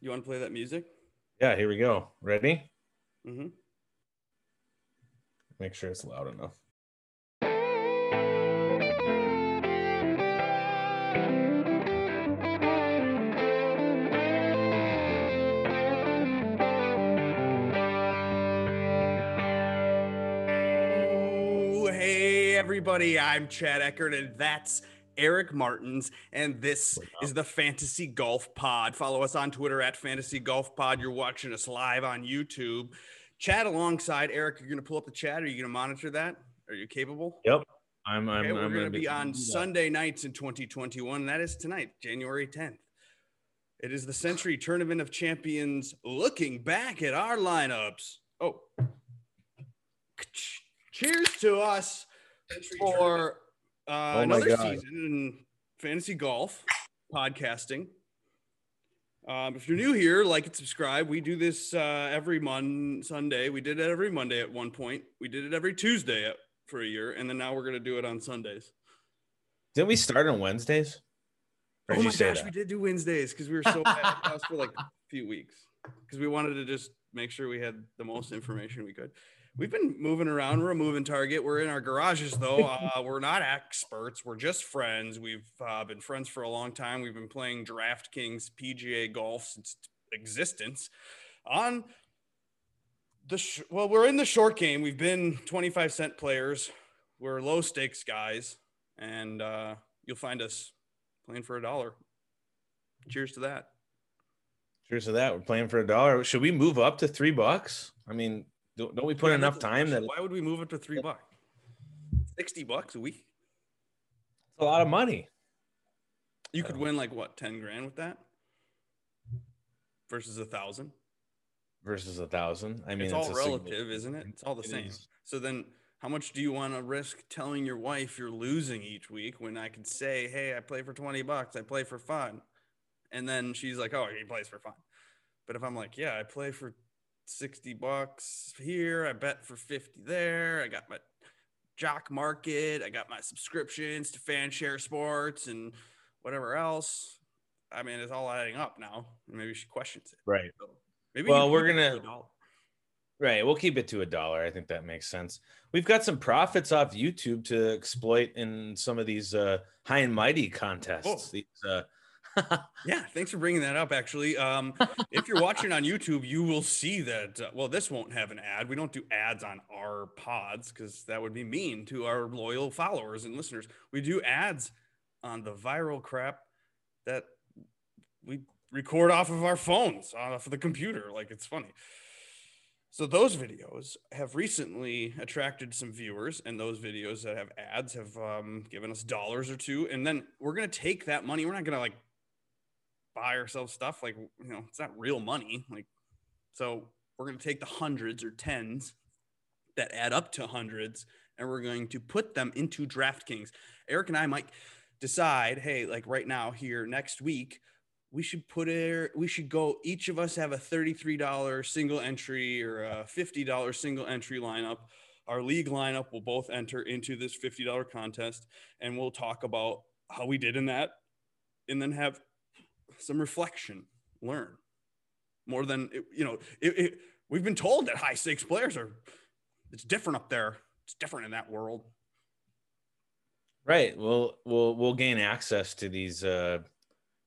You want to play that music? Yeah, here we go. Ready? Mm-hmm. Make sure it's loud enough. Hey everybody, I'm Chad Eckert, and that's Eric Martins, and this is the Fantasy Golf Pod. Follow us on Twitter at Fantasy Golf Pod. You're watching us live on YouTube. Chat alongside Eric. You're gonna pull up the chat. Are you gonna monitor that? Are you capable? Yep. I'm. I'm. Okay, we're I'm going to be do on. Sunday nights in 2021. That is tonight, January 10th. It is the Sentry Tournament of Champions looking back at our lineups. Oh, cheers to us for uh, Oh another God. season in fantasy golf podcasting. Um, if you're new here, like and subscribe. We do this uh, every Mon Sunday. We did it every Monday at one point. We did it every Tuesday at, for a year, and then now we're gonna do it on Sundays. Didn't we start on Wednesdays? Or oh my gosh, that? we did do Wednesdays because we were so bad at for like a few weeks because we wanted to just make sure we had the most information we could. We've been moving around. We're a moving target. We're in our garages though. Uh, we're not experts. We're just friends. We've uh, been friends for a long time. We've been playing DraftKings PGA golf since existence. On the sh- well, we're in the short game. We've been 25 cent players. We're low stakes guys, and uh, you'll find us playing for a dollar. Cheers to that. Cheers to that. We're playing for a dollar. Should we move up to three bucks? I mean, don't, don't we put Yeah, enough time that. Why would we move it to three bucks? Sixty bucks a week. it's a lot of money? You could win like what, ten grand with that? Versus a thousand. versus a thousand. I mean, it's all a relative, isn't it? It's all the It same. is. So then how much do you want to risk telling your wife you're losing each week when I could say, Hey, I play for 20 bucks, I play for fun. And then she's like, Oh, he plays for fun. But if I'm like, Yeah, I play for 60 bucks here, I bet for 50 there, I got my jock market, I got my subscriptions to Fanshare Sports and whatever else. I mean, it's all adding up now. Maybe she questions it. Right. So maybe Well, we're it to gonna- Right. We'll keep it to a dollar. I think that makes sense. We've got some profits off YouTube to exploit in some of these uh, high and mighty contests. Oh. These, uh, Yeah, thanks for bringing that up. Actually, um, if you're watching on YouTube, you will see that. Uh, well, this won't have an ad. We don't do ads on our pods because that would be mean to our loyal followers and listeners. We do ads on the viral crap that we record off of our phones, off of the computer. Like it's funny. So those videos have recently attracted some viewers, and those videos that have ads have um, given us dollars or two. And then we're gonna take that money. We're not gonna like buy ourselves stuff like you know it's not real money like so we're going to take the hundreds or tens that add up to hundreds and we're going to put them into DraftKings. Eric and I might decide, hey, like right now here next week, we should put it we should go each of us have a $33 single entry or a $50 single entry lineup. Our league lineup will both enter into this $50 contest and we'll talk about how we did in that and then have some reflection, learn more than you know. It, it, we've been told that high stakes players are. It's different up there. It's different in that world. right. We'll we'll we'll gain access to these uh,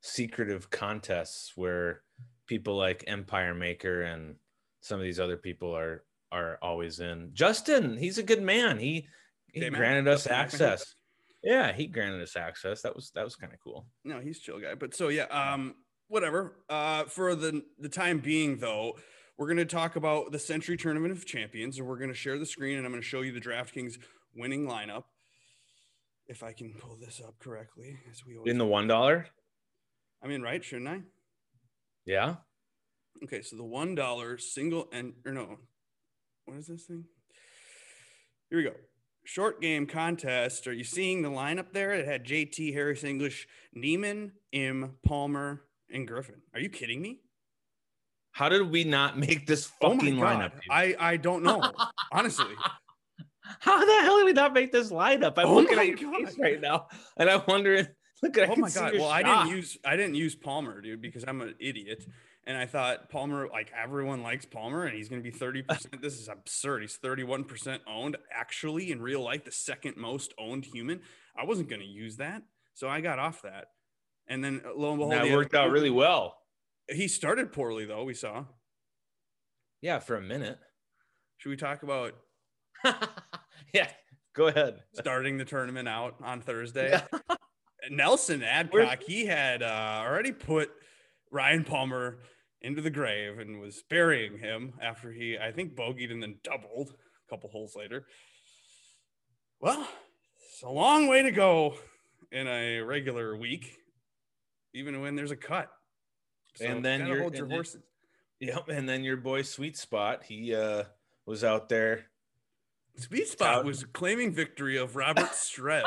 secretive contests where people like Empire Maker and some of these other people are are always in. Justin, he's a good man. He he J-Mac? granted us Justin access. Yeah, he granted us access. That was that was kind of cool. No, he's chill guy. But so yeah, um, whatever. Uh, for the the time being, though, we're going to talk about the Sentry Tournament of Champions, and we're going to share the screen, and I'm going to show you the DraftKings winning lineup. If I can pull this up correctly, as we always, In the one dollar. I mean, right? Shouldn't I? Yeah. Okay, so the one dollar single and or no, what is this thing? Here we go. Short game contest. Are you seeing the lineup there? It had JT, Harris English, Niemann, Im, Palmer, and Griffin. Are you kidding me? How did we not make this Oh fucking God. lineup? dude? I I don't know. Honestly, How the hell did we not make this lineup? I'm Oh looking at your God. face right now, and I'm wondering, Look at Oh my god! Well, I didn't use I didn't use Palmer, dude, because I'm an idiot, and I thought Palmer like everyone likes Palmer, and he's going to be thirty percent. This is absurd. He's thirty one percent owned. Actually, in real life, the second most owned human. I wasn't going to use that, so I got off that. And then uh, lo and behold, That worked had- out really well. He started poorly though. We saw. Yeah, for a minute. Should we talk about yeah, go ahead. starting the tournament out on Thursday? Nelson Adcock, he had uh, already put Ryan Palmer into the grave and was burying him after he, I think, bogeyed and then doubled a couple holes later. Well, it's a long way to go in a regular week, even when there's a cut. And then you're- hold your then- horses. Yep, and then your boy Sweet Spot, he uh was out there Sweet Spot was claiming victory of Robert Streb.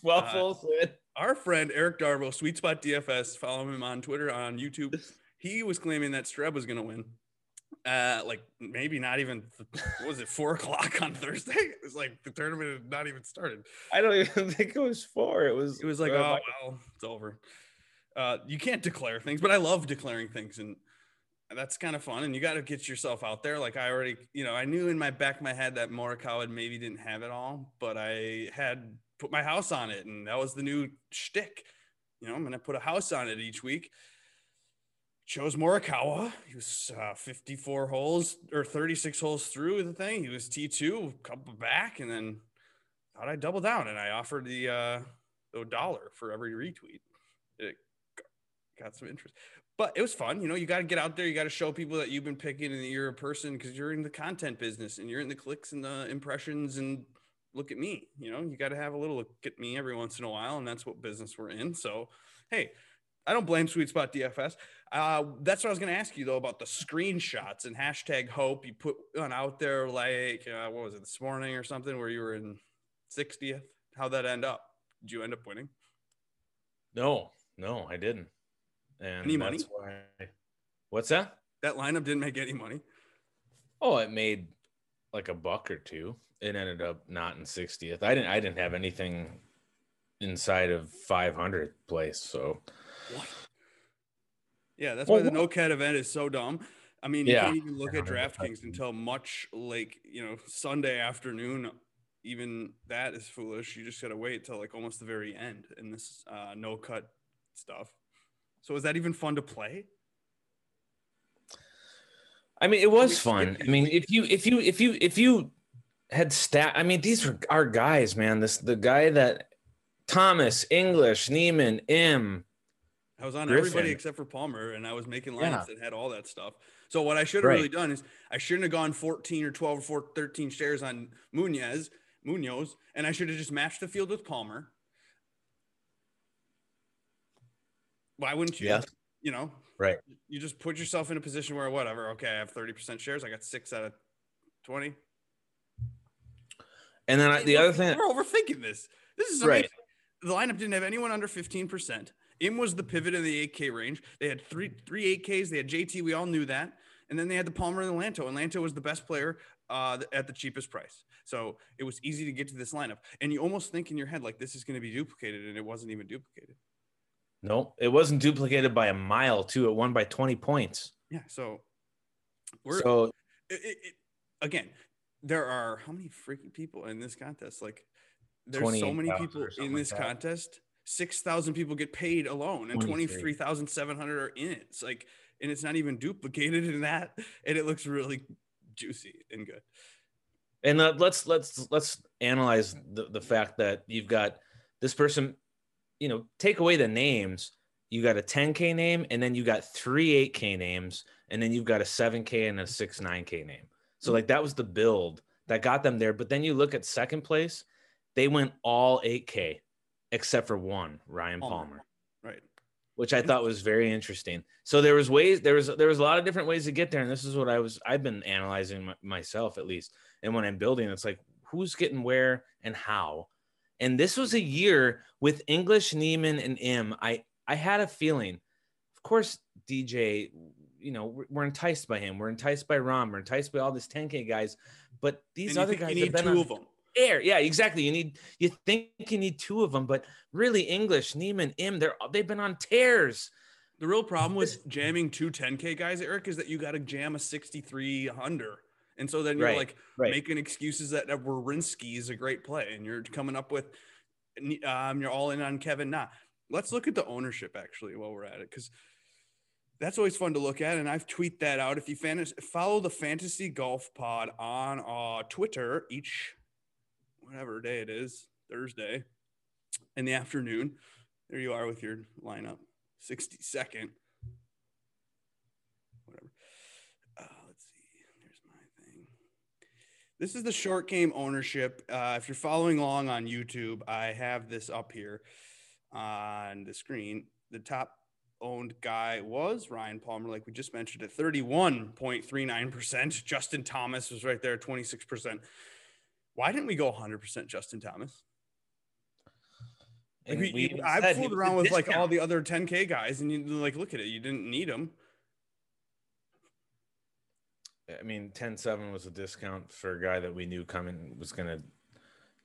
12 Uh, holes in. Our friend Eric Darbo, Sweet Spot DFS, follow him on Twitter, on YouTube. He was claiming that Streb was going to win. Uh, like maybe not even what was it four o'clock on Thursday? It was like the tournament had not even started. I don't even think it was four. It was It was like, uh, oh well, it's over. Uh, you can't declare things, but I love declaring things, and that's kind of fun. And you got to get yourself out there. Like I already, you know, I knew in my back of my head that Morikawa maybe didn't have it all, but I had put my house on it, and that was the new shtick. You know, I'm gonna put a house on it each week. Chose Morikawa. He was uh, 54 holes or 36 holes through the thing. He was T2, a couple back, and then thought I'd double down, and I offered the uh, the dollar for every retweet. It got some interest, but it was fun. You know, you got to get out there. You got to show people that you've been picking and that you're a person because you're in the content business and you're in the clicks and the impressions and look at me. You know, you got to have a little look at me every once in a while, and that's what business we're in. So, hey, I don't blame Sweet Spot DFS. Uh, that's what I was going to ask you though about the screenshots and hashtag hope. You put one out there like uh, what was it this morning or something where you were in 60th. How'd that end up? Did you end up winning? No, no, I didn't. And Any money? what's that? That lineup didn't make any money. Oh, it made like a buck or two. It ended up not in 60th. I didn't I didn't have anything inside of 500 place. So What? Yeah, that's Well, why the no cut event is so dumb. I mean, you Yeah. can't even look at DraftKings until much like you know Sunday afternoon. Even that is foolish. You just gotta wait till like almost the very end in this uh, no cut stuff. So is that even fun to play? I mean, it was fun. I mean, if you if you if you if you had stat, I mean, these were our guys, man. This the guy that Thomas, English, Niemann, Im. I was on Griffin. everybody except for Palmer, and I was making lineups Yeah. that had all that stuff. So what I should have Right. really done is I shouldn't have gone 14 or 12 or 4, 13 shares on Munoz, Munoz, and I should have just matched the field with Palmer. Why wouldn't you? Yes. You know, Right. You just put yourself in a position where whatever. Okay, I have 30% shares. I got six out of 20. And then I, the Look, other thing, we're overthinking this. This is Right. amazing. The lineup didn't have anyone under 15%. Im was the pivot in the 8K range. They had three three 8Ks. They had JT. We all knew that. And then they had the Palmer and the Lanto. And Lanto was the best player uh, at the cheapest price. So it was easy to get to this lineup. And you almost think in your head, like, this is going to be duplicated. And it wasn't even duplicated. no, it wasn't duplicated by a mile too. It won by 20 points. Yeah. So we're, so it, it- again, there are how many freaking people in this contest? Like, there's so many people in this that. contest. Six thousand people get paid alone, and 23. twenty three thousand seven hundred are in it. It's like, and it's not even duplicated in that, and it looks really juicy and good. and uh, let's let's let's analyze the, the fact that you've got this person you know take away the names you got a 10k name and then you got three 8k names and then you've got a 7k and a 6 9k name so like that was the build that got them there but then you look at second place they went all 8k except for one ryan Palmer. Right. which I thought was very interesting. So there was ways there was there was a lot of different ways to get there, and this is what I was I've been analyzing my, myself at least. And when I'm building, it's like who's getting where and how. And this was a year with English, Niemann, and Im. I I had a feeling, of course, DJ. You know, we're, we're enticed by him. We're enticed by Rahm. We're enticed by all these 10K guys. But these other guys you have need been two on, of them. air. Yeah, exactly. You need you think you need two of them, but really English, Niemann Im, they're they've been on tears. The real problem with jamming two 10K guys, Eric, is that you got to jam a 63 under. And so then you're Right, like right. making excuses that Werenski is a great play and you're coming up with, um, you're all in on Kevin Na. Let's look at the ownership actually while we're at it because that's always fun to look at. And I've tweeted that out. If you fantasy, follow the Fantasy Golf Pod on uh, Twitter each, whatever day it is, Thursday in the afternoon, there you are with your lineup. 62nd. Whatever. Uh, let's see. Here's my thing. This is the short game ownership. Uh, if you're following along on YouTube, I have this up here on the screen. The top owned guy was Ryan Palmer, like we just mentioned, at 31.39%. Justin Thomas was right there, 26%. Why didn't we go 100% Justin Thomas? Like, we- we I said fooled around with like all the other 10K guys, and you like look at it. You didn't need them. I mean, 10-7 was a discount for a guy that we knew coming was gonna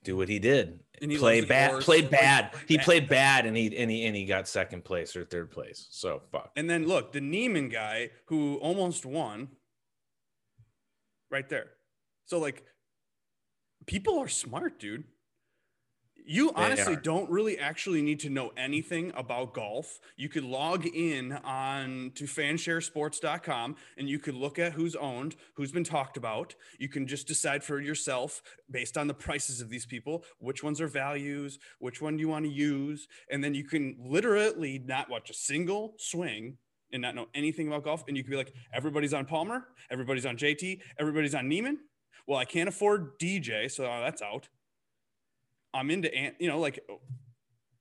do what he did. And he play bad, played like, bad. He played bad, and he and he and he got second place or third place. So fuck. And then look, the Niemann guy who almost won, right there. So like, people are smart, dude. You honestly don't really actually need to know anything about golf. You could log in on to fansharesports.com and you could look at who's owned, who's been talked about. You can just decide for yourself based on the prices of these people, which ones are values, which one do you want to use, and then you can literally not watch a single swing and not know anything about golf. And you can be like, everybody's on Palmer, everybody's on JT, everybody's on Niemann. Well, I can't afford DJ, so that's out. I'm into, Ant- you know, like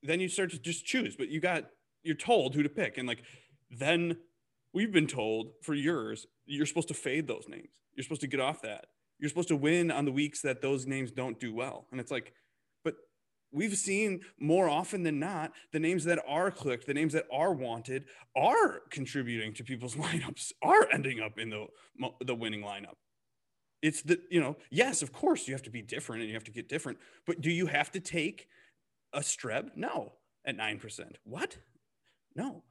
then you start to just choose, but you got, you're told who to pick. And like, then we've been told for years, you're supposed to fade those names. You're supposed to get off that. You're supposed to win on the weeks that those names don't do well. And it's like, but we've seen more often than not the names that are clicked, the names that are wanted, are contributing to people's lineups, are ending up in the the winning lineup. It's the you know yes, of course you have to be different and you have to get different, but do you have to take a Streb? No, at nine percent. What? No,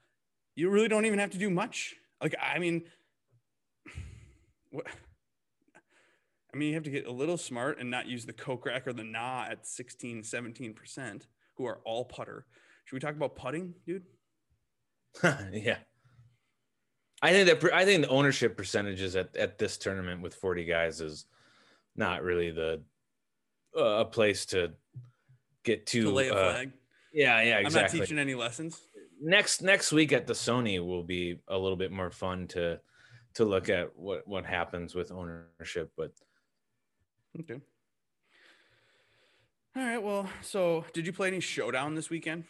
you really don't even have to do much. Like I mean, what? I mean, you have to get a little smart and not use the Kokrak or the Na at 16, 17%, who are all putter. Should we talk about putting, dude? yeah. I think that I think the ownership percentages at, at this tournament with 40 guys is not really the uh, a place to get to. To lay a uh, flag. yeah, yeah, exactly. I'm not teaching any lessons. next next week at the Sony will be a little bit more fun to to look at what what happens with ownership. But Okay. All right. Well, so did you play any showdown this weekend?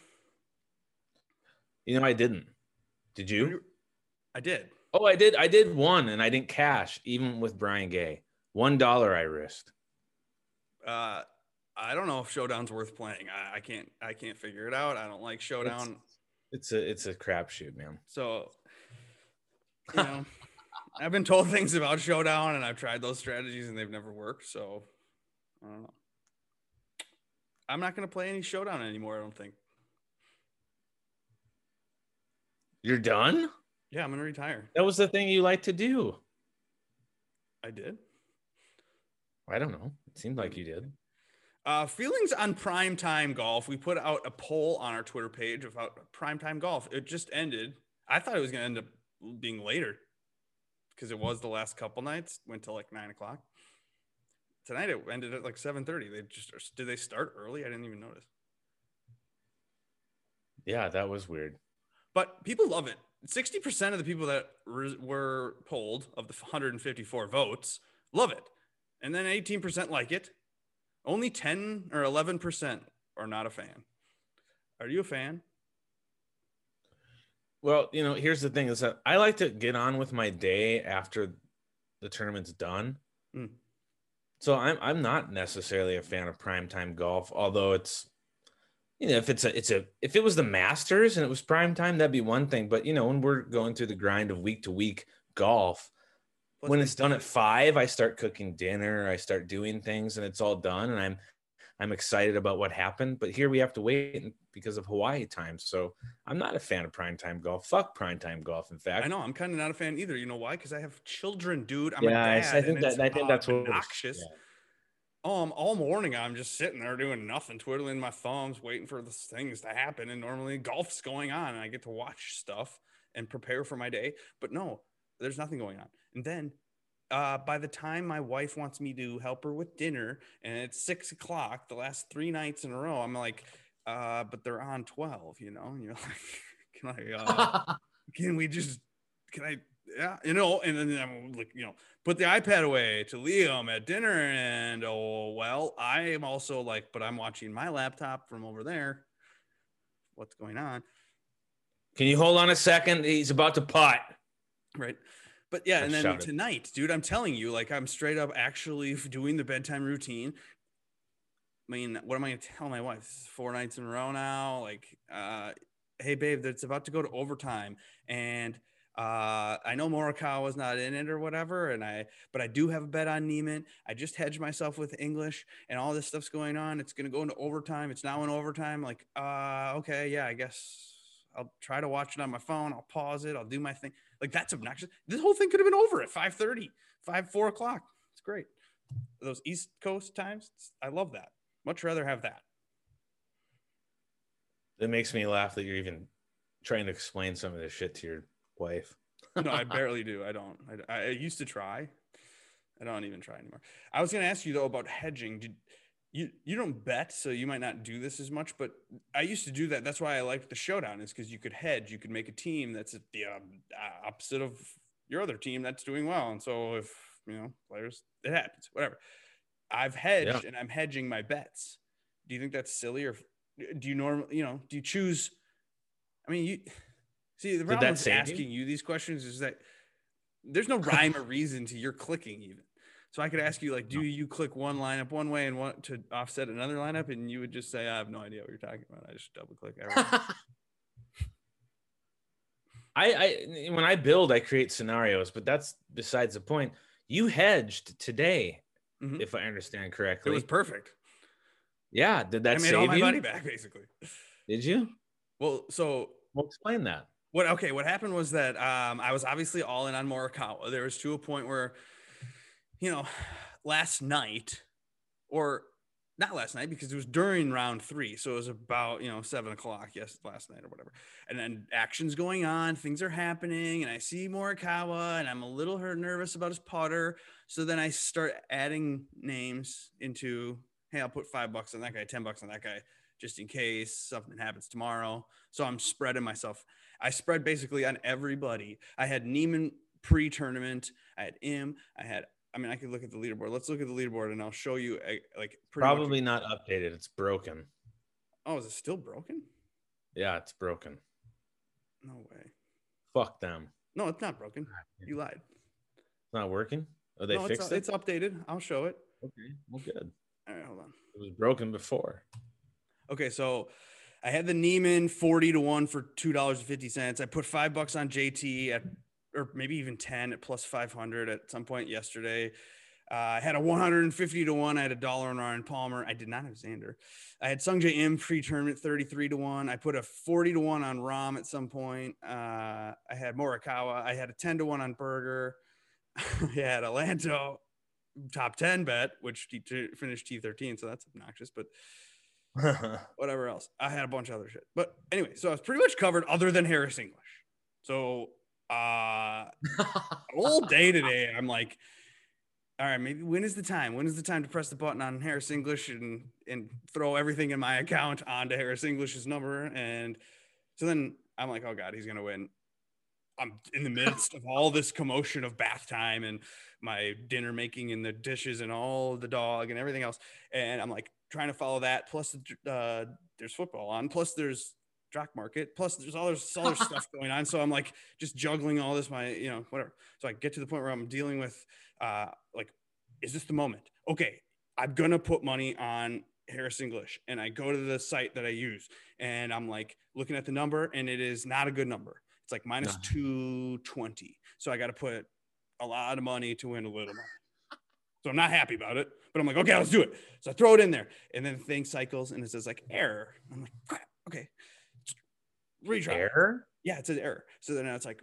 you know, I didn't. Did you? I did. Oh, I did. I did one, and I didn't cash even with Brian Gay. One dollar I risked. Uh, I don't know if showdown's worth playing. I, I can't. I can't figure it out. I don't like showdown. It's a it's a crapshoot, man. So, you know, I've been told things about Showdown and I've tried those strategies and they've never worked. So, I don't know. I'm not going to play any Showdown anymore, I don't think. You're done. Yeah, I'm to retire. That was the thing you like to do. I did. I don't know. It seemed like you did. Uh, feelings on prime time golf. We put out a poll on our Twitter page about prime time golf. It just ended. I thought it was going to end up being later because it was the last couple nights. Went till like nine o'clock. Tonight it ended at like seven thirty. They just did they start early? I didn't even notice. Yeah, that was weird. But people love it. 60% of the people that re- were polled of the 154 votes love it. And then 18% like it. Only 10 or 11% are not a fan. Are you a fan? Well, you know, here's the thing: is that I like to get on with my day after the tournament's done. Mm. So I'm I'm not necessarily a fan of primetime golf, although it's you know if it's a it's a if it was the Masters and it was prime time, that'd be one thing. But you know, when we're going through the grind of week to week golf, Plus when it's done at five, I start cooking dinner, I start doing things, and it's all done, and I'm I'm excited about what happened. But here we have to wait because of Hawaii time. So I'm not a fan of prime time golf. Fuck prime time golf. In fact, I know I'm kind of not a fan either. You know why? Because I have children, dude. I'm yeah, a I- dad. I think that I think that's what obnoxious. Yeah. Um, all morning I'm just sitting there doing nothing, twiddling my thumbs, waiting for the things to happen. And normally golf's going on, and I get to watch stuff and prepare for my day. But no, there's nothing going on. And then, uh, by the time my wife wants me to help her with dinner, and it's six o'clock, the last three nights in a row, I'm like, uh, but they're on twelve, you know. And you're like, can I? Uh, can we just? Can I? Yeah, you know. And then I'm like, you know, put the iPad away to Liam at dinner. And oh, well, I am also like, but I'm watching my laptop from over there. What's going on? Can you hold on a second? He's about to pot. Right. But yeah, I and then tonight, dude, I'm telling you, like, I'm straight up actually doing the bedtime routine. I mean, what am I going to tell my wife? Four nights in a row now. Like, uh, hey, babe, it's about to go to overtime. And uh, I know Morikawa's not in it or whatever, and I, but I do have a bet on Niemann. I just hedged myself with English, and all this stuff's going on. It's going to go into overtime. It's now in overtime. Like, uh, okay, yeah, I guess I'll try to watch it on my phone. I'll pause it. I'll do my thing. Like that's obnoxious. This whole thing could have been over at 5 5, 4 o'clock. It's great. Those East Coast times, I love that. Much rather have that. It makes me laugh that you're even trying to explain some of this shit to your wife. No, I barely do. I don't. I, I used to try. I don't even try anymore. I was going to ask you though about hedging. Did you you don't bet, so you might not do this as much, but I used to do that. That's why I liked the showdown is because you could hedge. You could make a team that's the um, uh, opposite of your other team that's doing well, and so if you know players, it happens. Whatever. I've hedged Yeah. and I'm hedging my bets. Do you think that's silly, or do you normally, you know, do you choose? I mean, you see the Did problem that with save you? asking you these questions is that there's no rhyme or reason to your clicking even. So I could ask you like, do you click one lineup one way and want to offset another lineup, and you would just say, I have no idea what you're talking about. I just double click everything. I, I when I build, I create scenarios, but that's besides the point. You hedged today, Mhm. if I understand correctly. it was perfect. yeah, did that I made save all my you? money back basically. Did you? Well, so Well, explain that. What okay what happened was that um, i was obviously all in on morikawa. There was to a point where you know last night or not last night because it was during round three so it was about you know seven o'clock yes last night or whatever. And then action's going on things are happening and i see morikawa and i'm a little hurt nervous about his putter. So then i start adding names into hey i'll put five bucks on that guy ten bucks on that guy just in case something happens tomorrow. So i'm spreading myself I spread basically on everybody. I had Niemann pre-tournament. I had him. I had. I mean, I could look at the leaderboard. Let's look at the leaderboard, and I'll show you. uh, Like pretty much- Probably not updated. It's broken. oh, is it still broken? Yeah, it's broken. No way. Fuck them. No, it's not broken. You lied. It's not working. Oh, they no, it's, fixed it. it's updated. I'll show it. okay, well, good. All right, hold on. It was broken before. Okay, so I had the Niemann 40 to 1 for $2.50. I put five bucks on JT at, or maybe even 10 at plus 500 at some point yesterday. Uh, I had a 150 to 1. I had a dollar on Ryan Palmer. I did not have Xander. I had Sungjae Im pre tournament 33 to 1. I put a 40 to 1 on Rahm at some point. Uh, I had Morikawa. I had a 10 to 1 on Berger. I had Alanto top 10 bet, which finished T13. So that's obnoxious, but whatever else. I had a bunch of other shit. But anyway, so I was pretty much covered other than Harris English. So uh all day today, I'm like, all right, maybe when is the time? When is the time to press the button on Harris English and and throw everything in my account onto Harris English's number? And so then I'm like, oh God, he's gonna win. I'm in the midst of all this commotion of bath time and my dinner making and the dishes and all the dog and everything else. And I'm like trying to follow that. Plus, uh, there's football on. Plus, there's stock market. Plus, there's all this other stuff going on. So I'm like just juggling all this, my, you know, whatever. So I get to the point where I'm dealing with, uh, like, is this the moment? Okay, I'm gonna put money on Harris English, and I go to the site that I use, and I'm like looking at the number, and it is not a good number. It's like minus Nah. 220. So I got to put a lot of money to win a little money. So I'm not happy about it, but I'm like, okay, let's do it. So I throw it in there, and then the thing cycles and it says like error. I'm like, crap, okay, retry. Error? Yeah, it says error. So then it's like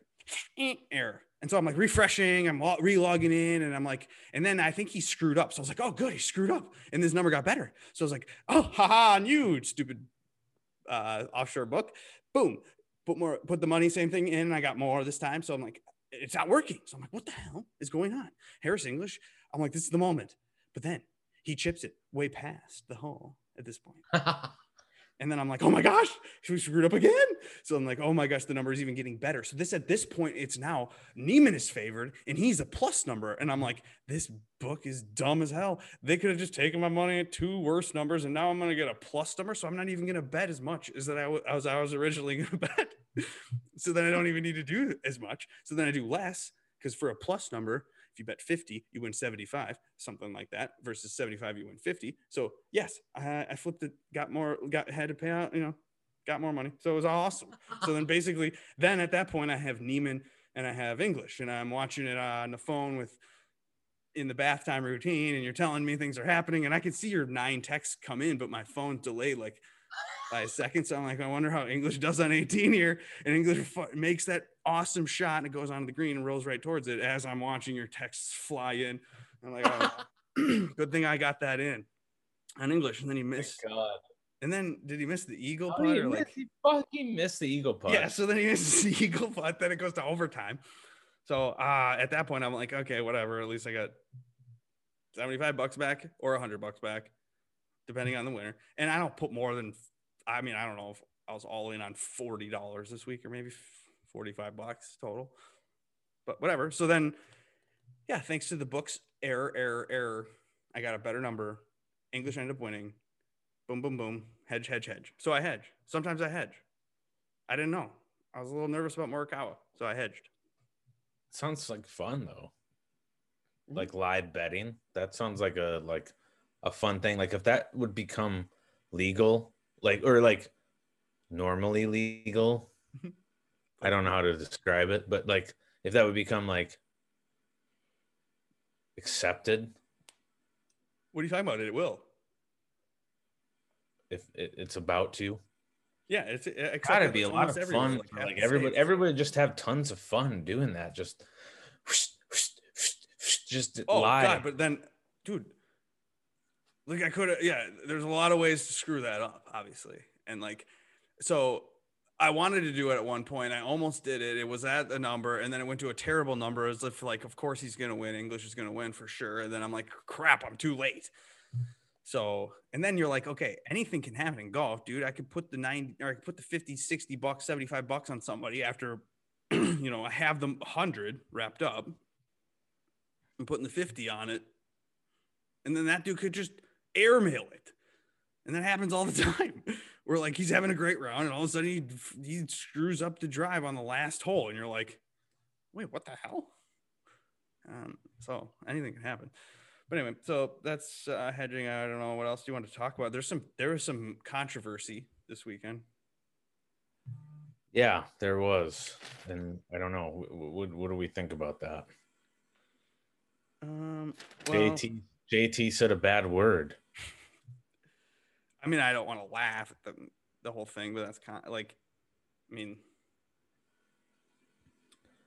eh, error. And so I'm like refreshing, I'm lo- re-logging in, and I'm like, and then I think he screwed up. So I was like, oh, good, he screwed up, and this number got better. So I was like, oh, haha, you, stupid uh, offshore book. Boom, put more, put the money, same thing in. And I got more this time. So I'm like, it's not working. So I'm like, what the hell is going on? Harris English. I'm like, this is the moment. But then he chips it way past the hole at this point. And then I'm like, oh my gosh, we screwed up again. So I'm like, oh my gosh, the number is even getting better. So this at this point, it's now Niemann is favored and he's a plus number. And I'm like, this book is dumb as hell. They could have just taken my money at two worse numbers, and now I'm gonna get a plus number. So I'm not even gonna bet as much as that I was as I was originally gonna bet. so then I don't even need to do as much. So then I do less because for a plus number, if you bet 50, you win 75, something like that, versus 75, you win 50. So yes, I, I flipped it, got more, got had to pay out, you know, got more money. So it was awesome. so then basically, then at that point, I have Niemann and I have English, and I'm watching it on the phone with in the bath time routine, and you're telling me things are happening, and I can see your nine texts come in, but my phone's delayed like by a second. So I'm like, I wonder how English does on 18 here. And English makes that awesome shot and it goes onto the green and rolls right towards it as I'm watching your texts fly in. I'm like, oh, good thing I got that in on English. And then he missed. God. And then did he miss the eagle How putt? did he, Or miss, like, he fucking missed the eagle putt. yeah, so then he misses the eagle putt. Then it goes to overtime. So uh, at that point, I'm like, okay, whatever. At least I got 75 bucks back or 100 bucks back, depending on the winner. And I don't put more than, I mean, I don't know if I was all in on $40 this week or maybe 45 bucks total, but whatever. So then, yeah, thanks to the books, error, error, error, I got a better number. English ended up winning. Boom, boom, boom. Hedge, hedge, hedge. So I hedge. Sometimes I hedge. I didn't know. I was a little nervous about Morikawa, so I hedged. Sounds like fun though. Like live betting. That sounds like a like a fun thing. Like if that would become legal, like or like normally legal. Mm-hmm. I don't know how to describe it, but like if that would become like accepted, What are you talking about? It will. if it, it's about to, Yeah, it's it, gotta be a lot of fun. for, Like everybody, everybody just have tons of fun doing that. Just, just Oh live. god, but then, dude, like I could have. Yeah, there's a lot of ways to screw that up, obviously, and like, so I wanted to do it at one point. I almost did it. It was at the number, and then it went to a terrible number. As if like, of course he's gonna win. English is gonna win for sure. And then I'm like, crap, I'm too late. So, and then you're like, okay, anything can happen in golf, dude. I could put the 90 or I could put the 50, 60 bucks, 75 bucks on somebody after, you know, I have them 100 wrapped up. I'm putting the 50 on it. And then that dude could just airmail it. And that happens all the time. Where like he's having a great round and all of a sudden he, he screws up the drive on the last hole. And you're like, wait, what the hell? Um, so anything can happen. But anyway, so that's uh, hedging. I don't know what else do you want to talk about. There's some there was some controversy this weekend. Yeah, there was, and I don't know. What, what, what do we think about that? Um, well, JT JT said a bad word. I mean, I don't want to laugh at the the whole thing, but that's kind of like, I mean,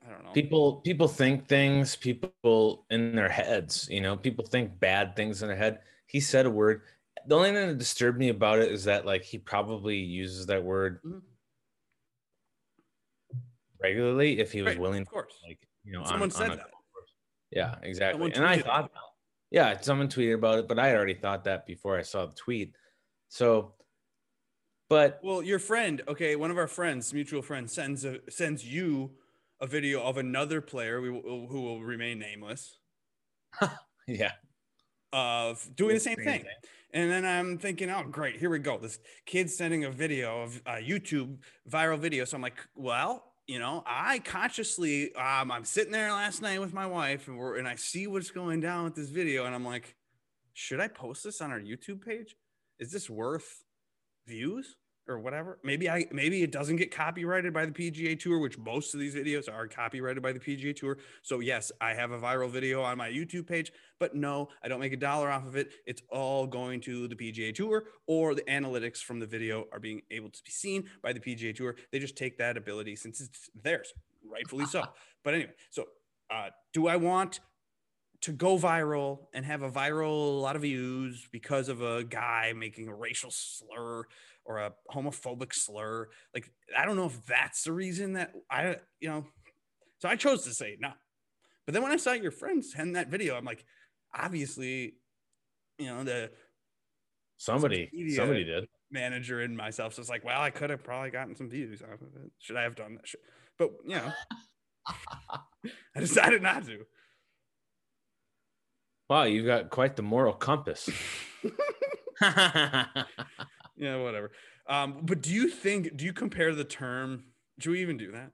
I don't know. People people think things. People in their heads. You know, people think bad things in their head. He said a word. The only thing that disturbed me about it is that like he probably uses that word Mhm. regularly if he was Right, willing. of course. Like you know, Someone on, said on a- that. Yeah, exactly. Someone and I thought, yeah, someone tweeted about it, but I had already thought that before I saw the tweet. So, but Well, your friend, okay, one of our friends, mutual friends, sends a, sends you a video of another player we will, who will remain nameless yeah, of doing the same thing. And then I'm thinking, oh, great, here we go. This kid's sending a video of a YouTube viral video. So I'm like, well, you know, I consciously, um, I'm sitting there last night with my wife, and we're and I see what's going down with this video, and I'm like, should I post this on our YouTube page? Is this worth views? or whatever. Maybe I maybe it doesn't get copyrighted by the PGA Tour, which most of these videos are copyrighted by the PGA Tour. So yes, I have a viral video on my YouTube page, but no, I don't make a dollar off of it. It's all going to the PGA Tour or the analytics from the video are being able to be seen by the PGA Tour. They just take that ability since it's theirs, rightfully so. But anyway, so uh, do I want to go viral and have a viral a lot of views because of a guy making a racial slur or a homophobic slur like i don't know if that's the reason that i you know so i chose to say no. But then when i saw your friends send that video i'm like obviously you know the somebody somebody did. manager and myself so it's like well i could have probably gotten some views off of it. Should i have done that? But you know i decided not to wow you've got quite the moral compass. Yeah whatever. Um but do you think do you compare the term do we even do that?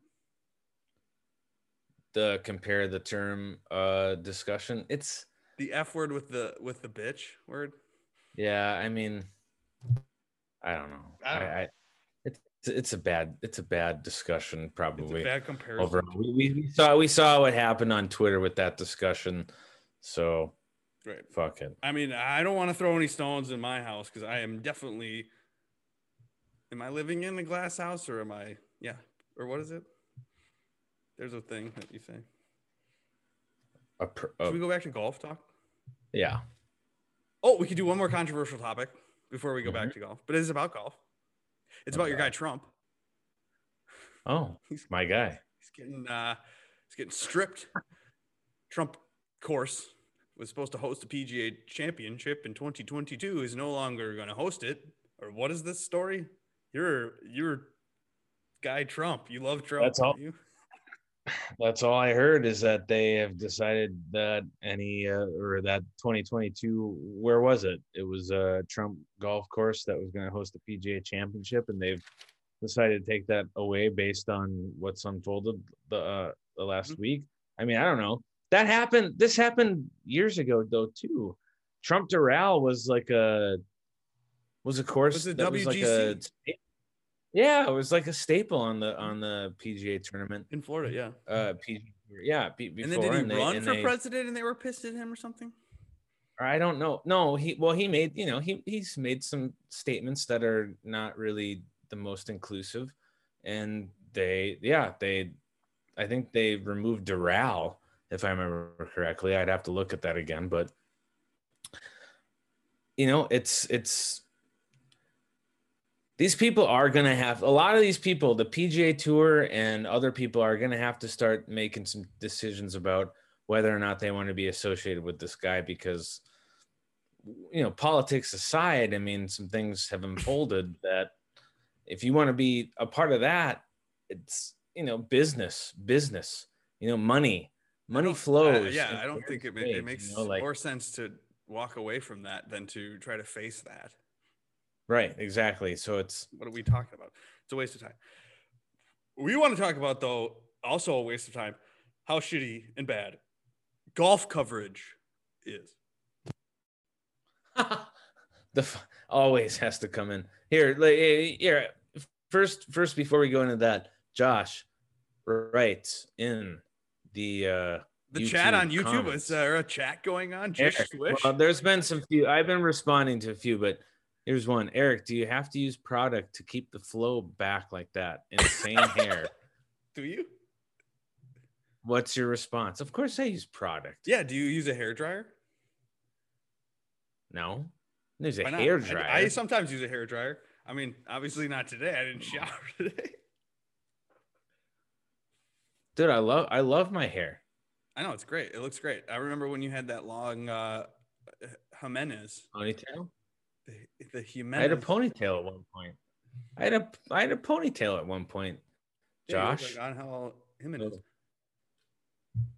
The compare the term uh discussion? It's the f word with the with the bitch word? Yeah i mean i don't know. I don't I, it's it's a bad it's a bad discussion it's probably a bad comparison. over we, we we saw we saw what happened on twitter with that discussion so right. Fucking. i mean i don't want to throw any stones in my house because i am definitely am i living in a glass house or am i yeah or what is it? There's a thing that you say. A per- should we go back to golf talk? Yeah. Oh we could do one more controversial topic before we go back to golf but it's about golf. It's Oh, about your guy trump. Oh He's- my guy. He's getting uh he's getting stripped. Trump course was supposed to host a PGA championship in 2022 is no longer going to host it. Or what is this story? You're you're guy Trump. You love Trump. That's all. You? That's all I heard is that they have decided that any uh, or that 2022 where was it? It was a Trump golf course that was going to host the PGA Championship, and they've decided to take that away based on what's unfolded the uh, the last Mhm. week. I mean, I don't know. That happened. This happened years ago though too. Trump Doral was like a was a course Was it that was like a WGC? yeah, it was like a staple on the on the PGA tournament In Florida, yeah. uh PG yeah be- before and then did he they- run and for they- president and they were pissed at him or something? I don't know no he well he made you know he he's made some statements that are not really the most inclusive and they yeah they I think they removed Doral if I remember correctly. I'd have to look at that again but you know it's it's these people are going to have a lot of these people the pga tour and other people are going to have to start making some decisions about whether or not they want to be associated with this guy because you know politics aside i mean some things have unfolded that if you want to be a part of that it's you know business business you know money money flows yeah, I don't think it, it makes you know, like more sense to walk away from that than to try to face that. right exactly so it's What are we talking about? It's a waste of time. We want to talk about though, also a waste of time, how shitty and bad golf coverage is. the f- always has to come in here. like, eh, Here, first, first before we go into that, Josh writes in the uh, The chat on YouTube YouTube comments. is there a chat going on? Eric, well, there's been some few. I've been responding to a few, but here's one. Eric, do you have to use product to keep the flow back like that? Insane hair. Do you? What's your response? Of course, I use product. Yeah. Do you use a hair dryer? No, there's a hair I- dryer. I, sometimes use a hair dryer. I mean, obviously not today. I didn't shower today. Dude, I love I love my hair. I know it's great. It looks great. I remember when you had that long uh Jimenez. Ponytail. The, the I had a ponytail at one point. I had a I had a ponytail at one point. Yeah, Josh. Like Angel Jimenez.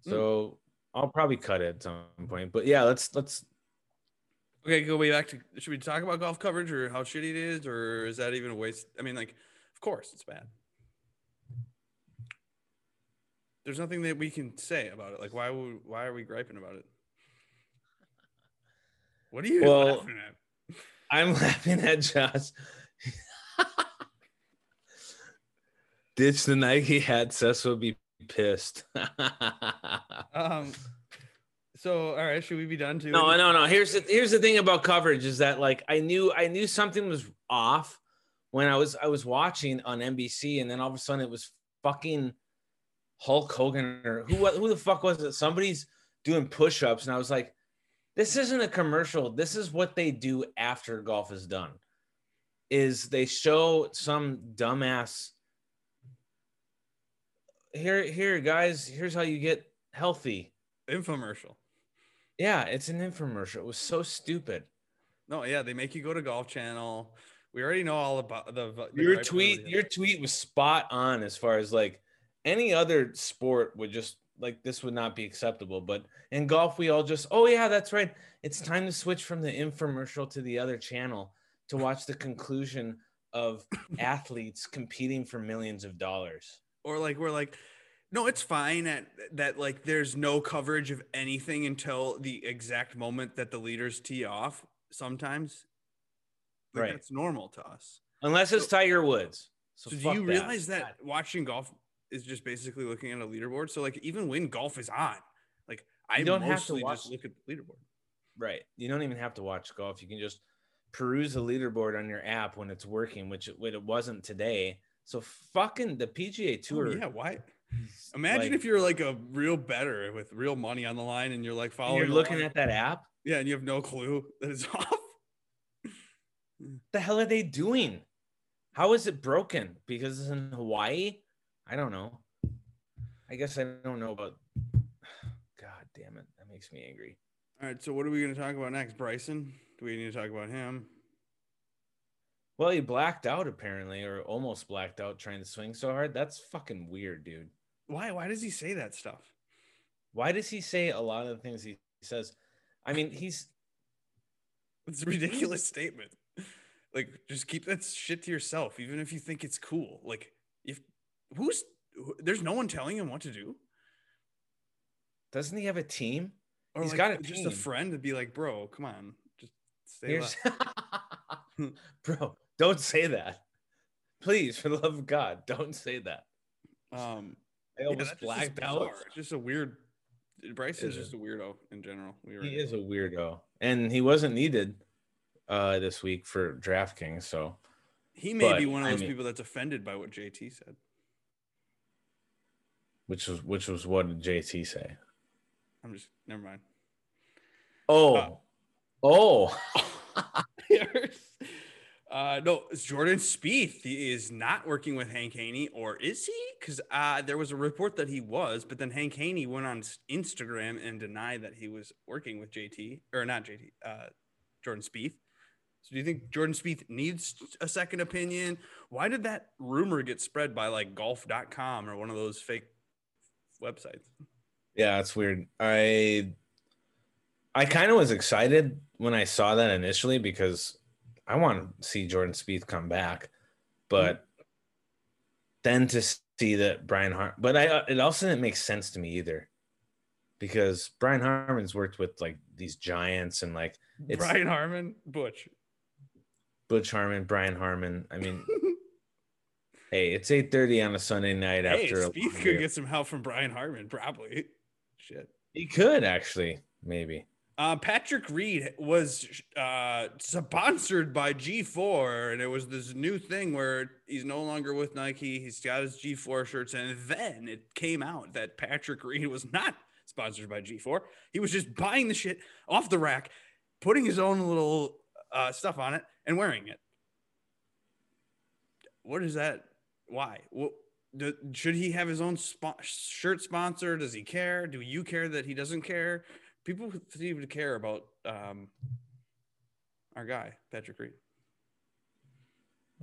So I'll probably cut it at some point. But yeah, let's let's Okay, go way back to. Should we talk about golf coverage or how shitty it is, or is that even a waste? I mean, like, of course it's bad. There's nothing that we can say about it. Like, why would why are we griping about it? What are you Well, laughing at? I'm laughing at Josh. ditch the Nike hat. Sess would be pissed. Um, so all right, should we be done too? no, no, no. Here's the here's the thing about coverage is that like I knew I knew something was off when I was I was watching on NBC, and then all of a sudden it was fucking Hulk Hogan or who who the fuck was it? Somebody's doing push-ups, and I was like, this isn't a commercial. This is what they do after golf is done. Is they show some dumbass here here guys, here's how you get healthy. Infomercial. Yeah, it's an infomercial. It was so stupid. No, yeah, they make you go to Golf Channel. We already know all about the, the your tweet your tweet was spot on as far as like any other sport would just like this would not be acceptable but in golf we all just oh yeah that's right. It's time to switch from the infomercial to the other channel to watch the conclusion of athletes competing for millions of dollars. Or like we're like no it's fine at that like there's no coverage of anything until the exact moment that the leaders tee off sometimes. Like, Right. that's normal to us. Unless it's tiger woods. So, so, do you that. realize that watching golf is just basically looking at a leaderboard so like even when golf is on like i You don't have to watch- just look at the leaderboard right you don't even have to watch golf you can just peruse the leaderboard on your app when it's working which it, it wasn't today so fucking the pga Oh, tour yeah why imagine like- if you're like a real better with real money on the line and you're like following you're looking along. at that app yeah and you have no clue that it's off the hell are they doing? How is it broken? Because it's in Hawaii? I don't know. I guess I don't know about. God damn it. That makes me angry. All right, so what are we going to talk about next? Bryson? Do we need to talk about him? Well, he blacked out apparently, or almost blacked out trying to swing so hard. That's fucking weird, dude. Why? Why does he say that stuff? Why does he say a lot of the things he says? I mean, he's It's a ridiculous statement. Like, just keep that shit to yourself, even if you think it's cool. Like, who's who, there's no one telling him what to do, doesn't he have a team? or He's like, got a just a friend to be like, bro, come on, just stay. Bro, don't say that. Please, for the love of God, don't say that. Um, I yeah, almost just blacked bizarre. out. Just a weird. Bryce Is just a weirdo in general. We He is a weirdo, and he wasn't needed uh this week for DraftKings. So He may but, be one of I those mean- people that's offended by what JT said. Which was which was what did JT say? I'm just never mind. Oh, Uh, oh, uh, no, it's Jordan Spieth. He is not working with Hank Haney, or is he? Because uh, there was a report that he was, but then Hank Haney went on Instagram and denied that he was working with JT or not JT, uh, Jordan Spieth. So do you think Jordan Spieth needs a second opinion? Why did that rumor get spread by like golf.com or one of those fake websites? yeah, it's weird. I I kind of was excited when I saw that initially because I want to see Jordan Spieth come back, but then to see that Brian Har, but I it also didn't make sense to me either because Brian Harmon's worked with like these giants and like It's- Brian Harmon, Butch. Butch Harmon, Brian Harmon. I mean, hey, it's eight thirty on a Sunday night Hey, after a Spieth could year. get some help from Brian Harmon, probably. Shit. He could actually, maybe. Uh, Patrick Reed was uh, sponsored by G/FORE, and it was this new thing where he's no longer with Nike. He's got his G/FORE shirts, and then it came out that Patrick Reed was not sponsored by G/FORE. He was just buying the shit off the rack, putting his own little uh, stuff on it, and wearing it. What is that? Why? What, do, should he have his own spo- shirt sponsor? Does he care? Do you care that he doesn't care? People seem to care about um, our guy, Patrick Reed.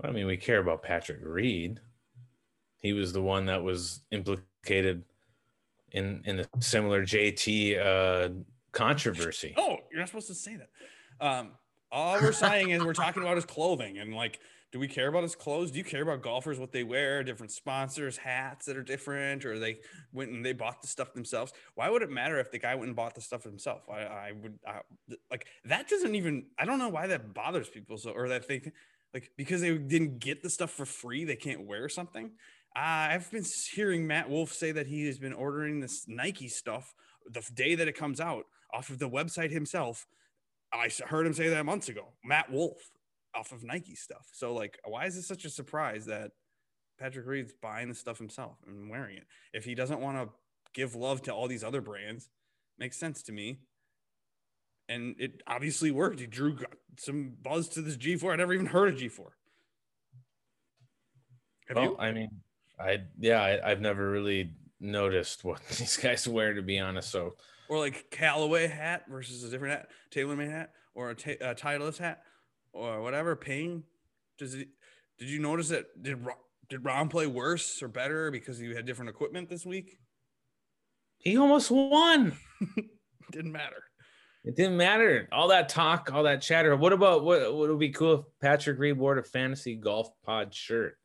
I mean, we care about Patrick Reed. He was the one that was implicated in in a similar JT uh, controversy. Oh, you're not supposed to say that. Um, all we're saying is we're talking about his clothing and like, do we care about his clothes? Do you care about golfers what they wear, different sponsors, hats that are different, or they went and they bought the stuff themselves? Why would it matter if the guy went and bought the stuff himself? I, I would I, like that doesn't even. I don't know why that bothers people so, or that they like because they didn't get the stuff for free, they can't wear something. Uh, I've been hearing Matt Wolf say that he has been ordering this Nike stuff the day that it comes out off of the website himself. I heard him say that months ago. Matt Wolf off of Nike stuff. So like, why is it such a surprise that Patrick Reed's buying the stuff himself and wearing it? If he doesn't want to give love to all these other brands, makes sense to me. And it obviously worked. He drew some buzz to this G/FORE. I never even heard of G/FORE. Have well, you? I mean, I yeah, I, have never really noticed what these guys wear to be honest. So or like Callaway hat versus a different hat, TaylorMade hat, or a, ta- a Titleist hat, or whatever. Ping. Does it? Did you notice that? Did did Rahm play worse or better because he had different equipment this week? He almost won. Didn't matter. It didn't matter. All that talk, all that chatter. What about what? What would be cool if Patrick Reed wore a fantasy golf pod shirt?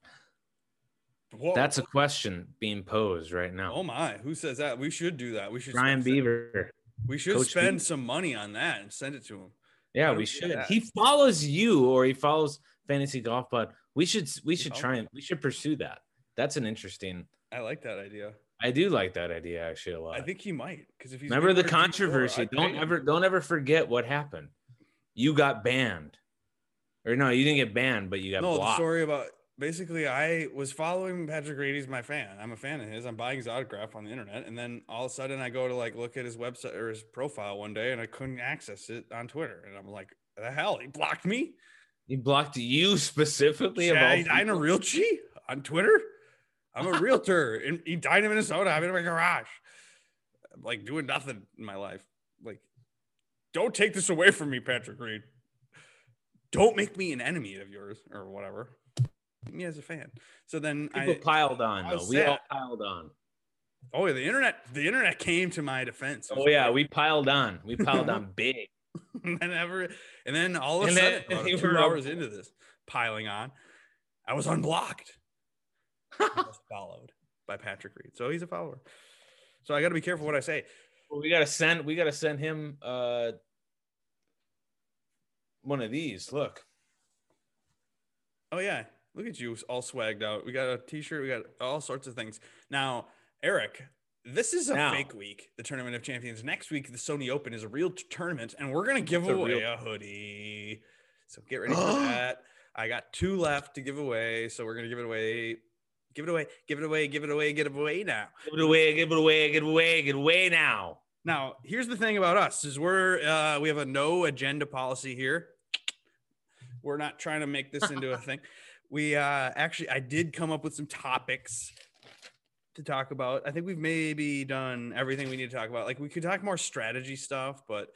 Whoa. That's a question being posed right now. Oh my, who says that? We should do that. We should. Ryan Beaver. We should Coach spend Beaver. some money on that and send it to him. Yeah, we should. He follows you or he follows Fantasy Golf Pod. We should we should oh. try and we should pursue that. That's an interesting. I like that idea. I do like that idea actually a lot. I think he might because if he's remember the controversy, don't ever don't ever forget what happened. You got banned, or no, you didn't get banned, but you got no. Blocked. The story about basically I was following Patrick Reed. He's my fan. I'm a fan of his. I'm buying his autograph on the internet, and then all of a sudden I go to like look at his website or his profile one day, and I couldn't access it on Twitter, and I'm like, the hell, he blocked me. He blocked you specifically. Yeah, in a real G on Twitter. I'm a realtor and he died in Minnesota. I'm in my garage. I'm like doing nothing in my life. Like, don't take this away from me, Patrick Reed. Don't make me an enemy of yours or whatever me as a fan. So then people I, piled on though. We all piled on. Oh yeah, the internet. The internet came to my defense. Oh yeah, we piled on. We piled on big. and ever, and then all of a sudden, then, two hours into this piling on, I was unblocked. followed by Patrick Reed, so he's a follower. So I got to be careful what I say. Well, we got to send. We got to send him uh, one of these. Look. Oh yeah, Look at you, all swagged out. We got a T-shirt. We got all sorts of things. Now, Eric, this is a now, fake week. The Tournament of Champions. Next week, the Sony Open is a real t- tournament, and we're gonna give away a, real- a hoodie. So get ready for that. I got two left to give away, so we're gonna give it away. Give it away. Give it away. Give it away. Give it away now. Give it away. Give it away. Give it away. Give it away now. Now, here's the thing about us: is we're uh, we have a no agenda policy here. We're not trying to make this into a thing we uh actually I did come up with some topics to talk about. I think we've maybe done everything we need to talk about. Like we could talk more strategy stuff, but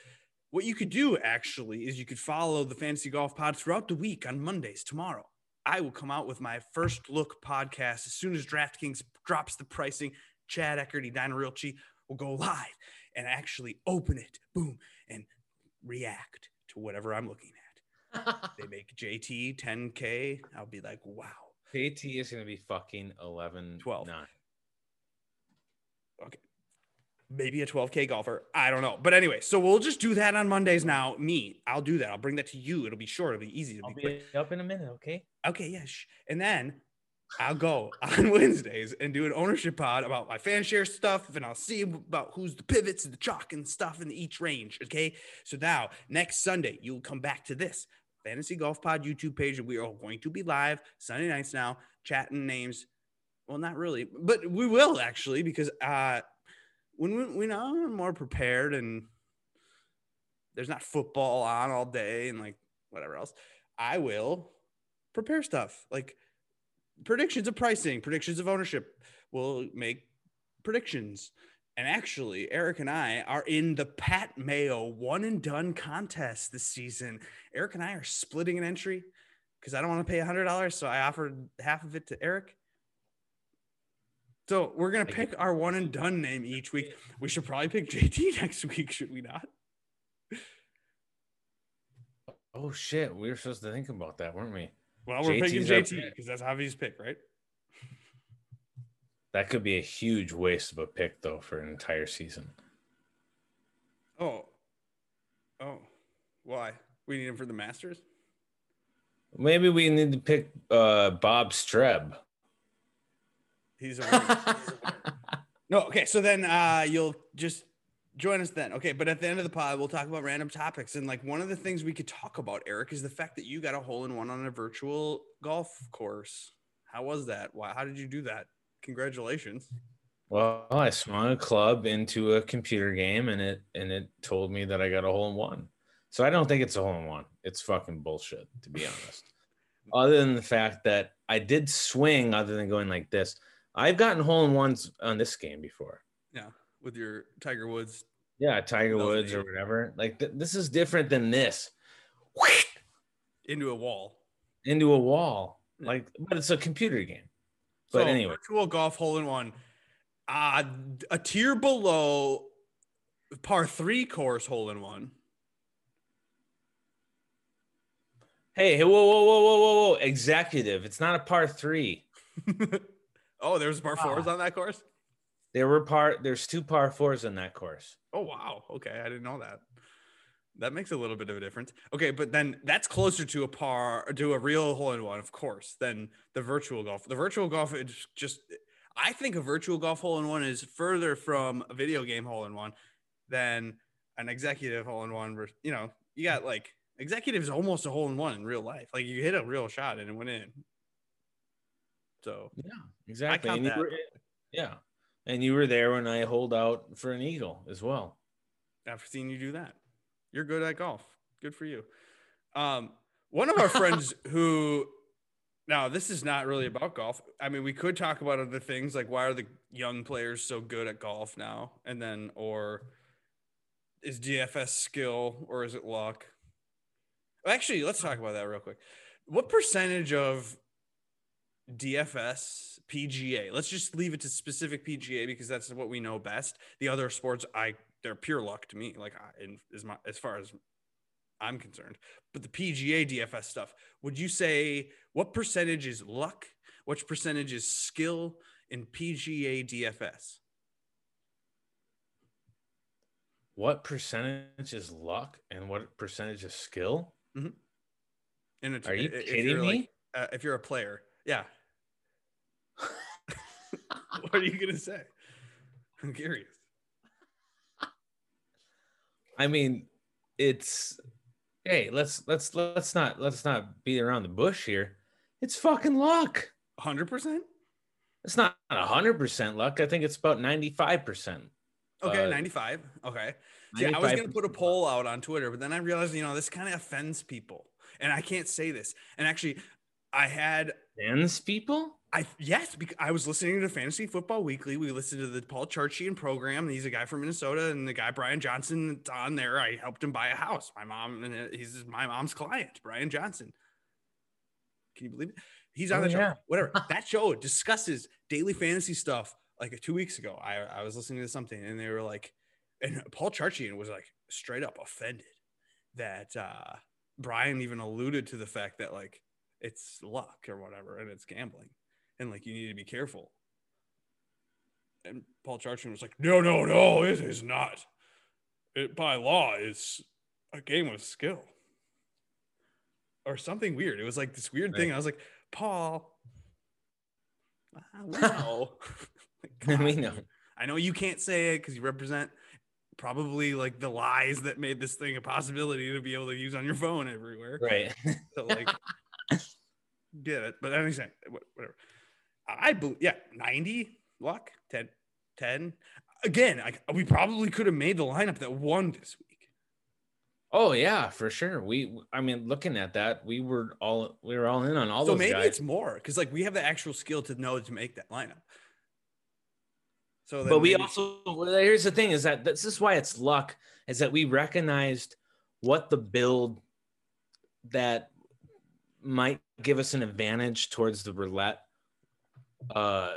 what you could do actually is you could follow the fantasy golf pod throughout the week on Mondays tomorrow. I will come out with my first look podcast as soon as DraftKings drops the pricing. Chad Eckerty, Dino Realchi will go live and actually open it, boom, and react to whatever I'm looking at they make JT 10K. I'll be like, wow. JT is going to be fucking 11, 12. 9. Okay. Maybe a 12K golfer. I don't know. But anyway, so we'll just do that on Mondays now. Me, I'll do that. I'll bring that to you. It'll be short. It'll be easy. It'll I'll be, be up in a minute. Okay. Okay. Yeah. And then I'll go on Wednesdays and do an ownership pod about my fan share stuff, and I'll see about who's the pivots and the chalk and stuff in each range. Okay. So now next Sunday, you'll come back to this Fantasy Golf Pod YouTube page. We are going to be live Sunday nights now, chatting names. Well, not really, but we will actually because uh, when we, know I'm more prepared and there's not football on all day and like whatever else, I will prepare stuff like predictions of pricing, predictions of ownership. We'll make predictions. And actually, Eric and I are in the Pat Mayo one and done contest this season. Eric and I are splitting an entry because I don't want to pay $100. So I offered half of it to Eric. So we're going to pick our one and done name each week. We should probably pick JT next week, should we not? Oh, shit. We were supposed to think about that, weren't we? Well, we're JT's picking JT because that's obvious pick, right? That could be a huge waste of a pick, though, for an entire season. Oh, oh, why? We need him for the Masters. Maybe we need to pick uh, Bob Streb. He's a winner. He's a. No, okay. So then uh, you'll just join us then. Okay, but at the end of the pod, we'll talk about random topics. And like one of the things we could talk about, Eric, is the fact that you got a hole in one on a virtual golf course. How was that? Why? How did you do that? Congratulations. Well, I swung a club into a computer game, and it and it told me that I got a hole in one. So I don't think it's a hole in one. It's fucking bullshit, to be honest. other than the fact that I did swing, other than going like this, I've gotten hole in ones on this game before. Yeah, with your Tiger Woods. Yeah, Tiger Woods or whatever. Like th- this is different than this. Into a wall. Into a wall. Like, but it's a computer game. But so, anyway, virtual golf hole in one. Uh, a tier below par three course hole in one. Hey, hey, whoa, whoa, whoa, whoa, whoa, whoa! Executive. It's not a par three. oh, there's par fours ah. on that course. There were par. There's two par fours on that course. Oh wow. Okay, I didn't know that. That makes a little bit of a difference. Okay, but then that's closer to a par, to a real hole in one, of course, than the virtual golf. The virtual golf is just. I think a virtual golf hole in one is further from a video game hole in one than an executive hole in one. You know, you got like executive is almost a hole in one in real life. Like you hit a real shot and it went in. So yeah, exactly. And were, yeah, and you were there when I hold out for an eagle as well. I've seen you do that. You're good at golf. Good for you. Um, one of our friends who now this is not really about golf. I mean, we could talk about other things like why are the young players so good at golf now, and then or is DFS skill or is it luck? Actually, let's talk about that real quick. What percentage of DFS PGA? Let's just leave it to specific PGA because that's what we know best. The other sports, I they're pure luck to me. Like in as my as far as I'm concerned. But the PGA DFS stuff, would you say what percentage is luck? What percentage is skill in PGA DFS? What percentage is luck and what percentage is skill? Mm-hmm. And are you kidding me? Like, uh, if you're a player, yeah. what are you gonna say? I'm curious. I mean, it's hey, let's let's let's not let's not beat around the bush here. It's fucking luck. Hundred percent. It's not hundred percent luck. I think it's about ninety five percent. Okay, uh, ninety five. Okay. Yeah, I was gonna put a poll out on Twitter, but then I realized, you know, this kind of offends people, and I can't say this. And actually, I had offends people. I yes, because I was listening to Fantasy Football Weekly. We listened to the Paul Charchian program. He's a guy from Minnesota, and the guy Brian Johnson is on there. I helped him buy a house. My mom and he's my mom's client, Brian Johnson. Can you believe it? He's on oh, the show. Yeah. Whatever. that show discusses daily fantasy stuff. Like two weeks ago, I, I was listening to something, and they were like, and Paul Charchian was like straight up offended that uh, Brian even alluded to the fact that like it's luck or whatever, and it's gambling, and like you need to be careful. And Paul Charchian was like, "No, no, no, it is not. It by law is a game of skill." Or something weird. It was like this weird right. thing. I was like, Paul, we know. we know. I know you can't say it because you represent probably like the lies that made this thing a possibility to be able to use on your phone everywhere. Right. so like get it. But anyway, whatever. I believe yeah, 90 luck, 10, 10. Again, I, we probably could have made the lineup that won this week. Oh yeah, for sure. We, I mean, looking at that, we were all we were all in on all so maybe guys. it's more because like we have the actual skill to know to make that lineup. So, but we also well, here's the thing: is that this is why it's luck. Is that we recognized what the build that might give us an advantage towards the roulette uh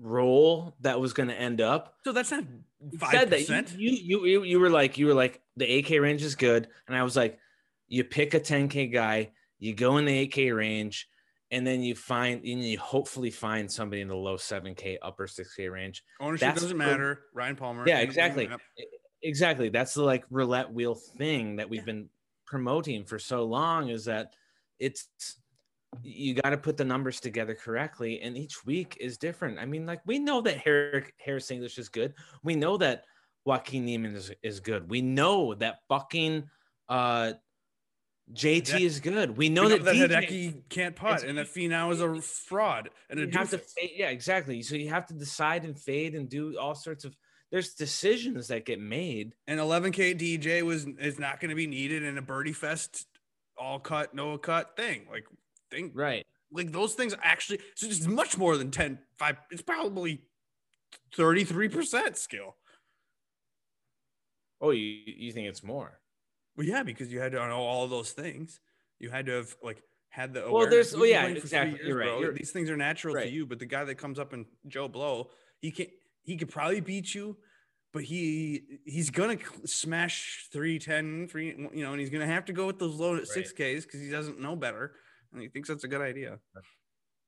role that was going to end up. So that's not five percent. You, you you you were like you were like the AK range is good, and I was like, you pick a 10k guy, you go in the AK range, and then you find and you hopefully find somebody in the low 7k upper 6k range. Ownership That's doesn't matter. Ryan palmer yeah exactly. exactly. That's the like roulette wheel thing that we've yeah. been promoting for so long is that it's you got to put the numbers together correctly, and each week is different. I mean, like we know that Harris, Harris English is good. We know that Joaquin Niemann is, is good. We know that fucking uh, JT Hideki. is good. We know, we know that, that Hideki can't putt and that Finau is a fraud and you have to fade, yeah exactly. So you have to decide and fade and do all sorts of there's decisions that get made. And 11k DJ was is not going to be needed in a birdie fest all cut no cut thing like thing right like those things actually so it's much more than 10 5 it's probably 33% skill. Oh, you you think it's more? Well, yeah, because you had to know all those things. You had to have like had the well. There's oh yeah, exactly. Years, You're right. You're, These things are natural right. to you, but the guy that comes up and Joe Blow, he can he could probably beat you, but he he's gonna smash 310, three, you know, and he's gonna have to go with those low at six Ks because he doesn't know better, and he thinks that's a good idea.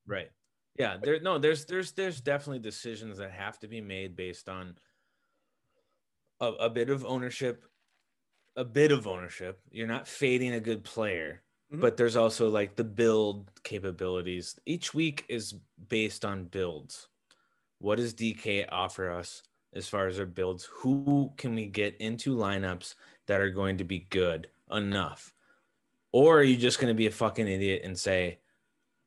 Right. Yeah. There. No. There's there's there's definitely decisions that have to be made based on a, a bit of ownership a bit of ownership. You're not fading a good player, mm-hmm. but there's also like the build capabilities. Each week is based on builds. What does DK offer us as far as our builds? Who can we get into lineups that are going to be good enough? Or are you just going to be a fucking idiot and say,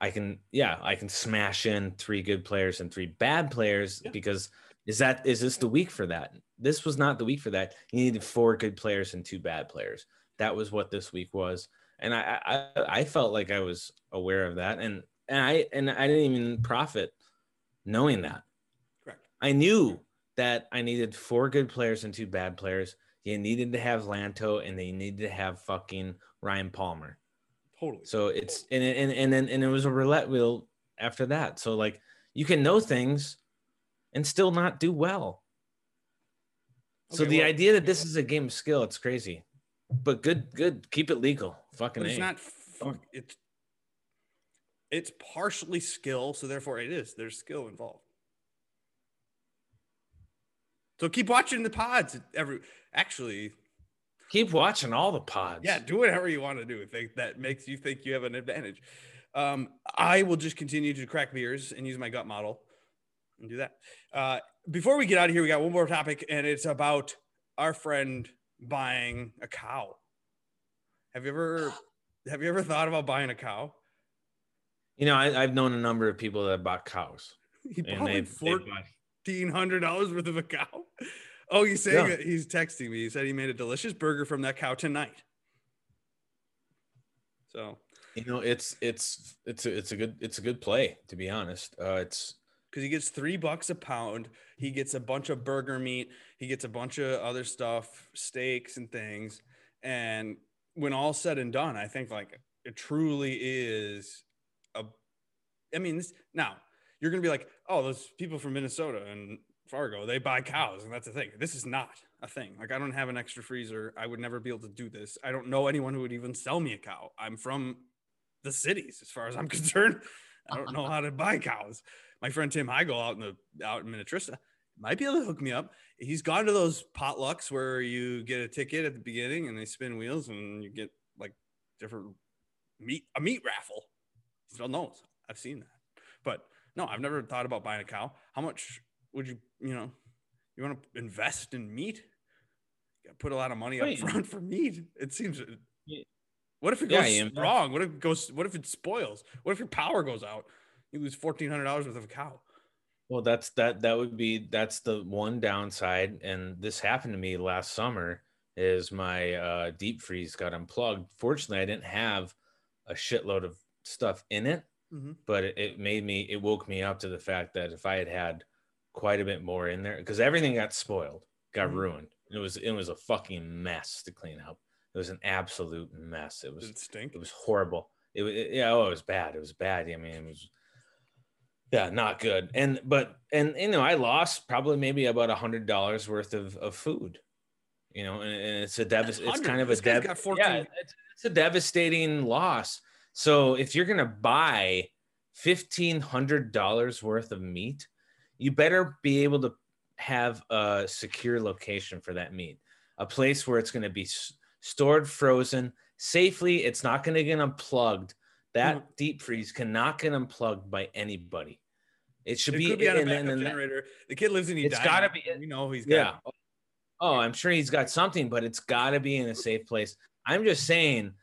I can, yeah, I can smash in three good players and three bad players yeah. because is that is this the week for that? This was not the week for that. You needed four good players and two bad players. That was what this week was, and I I, I felt like I was aware of that, and and I and I didn't even profit knowing that. Correct. I knew that I needed four good players and two bad players. You needed to have Lanto, and they needed to have fucking Ryan Palmer. Totally. So it's and and and then and it was a roulette wheel after that. So like you can know things and still not do well. Okay, so the well, idea that this is a game of skill, it's crazy. But good, good. Keep it legal. Fucking. it's a. not. Fuck, it's it's partially skill, so therefore it is. There's skill involved. So keep watching the pods. Every actually, keep watching all the pods. Yeah, do whatever you want to do. Think that makes you think you have an advantage. Um, I will just continue to crack beers and use my gut model and do that. Uh, before we get out of here, we got one more topic, and it's about our friend buying a cow. Have you ever have you ever thought about buying a cow? You know, I, have known a number of people that bought cows. He bought like fourteen hundred dollars worth of a cow. Oh, he's saying yeah. he's texting me. He said he made a delicious burger from that cow tonight. So you know, it's it's it's a, it's a good it's a good play to be honest. Uh, it's because he gets three bucks a pound. He gets a bunch of burger meat. He gets a bunch of other stuff, steaks and things. And when all said and done, I think like it truly is a. I mean, this, now you're gonna be like, oh, those people from Minnesota and Fargo, they buy cows, and that's the thing. This is not a thing. Like I don't have an extra freezer. I would never be able to do this. I don't know anyone who would even sell me a cow. I'm from the cities, as far as I'm concerned. I don't know how to buy cows my friend Tim Heigl out in the out in Minnetrista might be able to hook me up. He's gone to those potlucks where you get a ticket at the beginning and they spin wheels and you get like different meat a meat raffle. He still knows. I've seen that. But no, I've never thought about buying a cow. How much would you, you know, you want to invest in meat? Put a lot of money up front for meat. It seems what if it goes yeah, wrong? What if it goes what if it spoils? What if your power goes out? you lose fourteen hundred dollars worth of a cow. Well, that's that. That would be that's the one downside, and this happened to me last summer. Is my uh, deep freeze got unplugged? Fortunately, I didn't have a shitload of stuff in it, mm-hmm. but it, it made me. It woke me up to the fact that if I had had quite a bit more in there, because everything got spoiled, got mm-hmm. ruined. It was it was a fucking mess to clean up. It was an absolute mess. It was Did it stink. It was horrible. It was yeah. Oh, it was bad. It was bad. I mean, it was yeah, not good. And but and you know, I lost probably maybe about a hundred dollars worth of, of food. You know, and, and it's a devas- it's kind of a dev- yeah, it's, it's a devastating loss. So if you're gonna buy fifteen hundred dollars worth of meat, you better be able to have a secure location for that meat, a place where it's going to be stored frozen safely. It's not going to get unplugged that Mhm. deep freeze cannot get unplugged by anybody. It should It be be on a backup and generator. The kid lives in It's Edina. gotta be- We know he's yeah. got. Oh, I'm sure he's got something, but it's got to be in a safe place. I'm just saying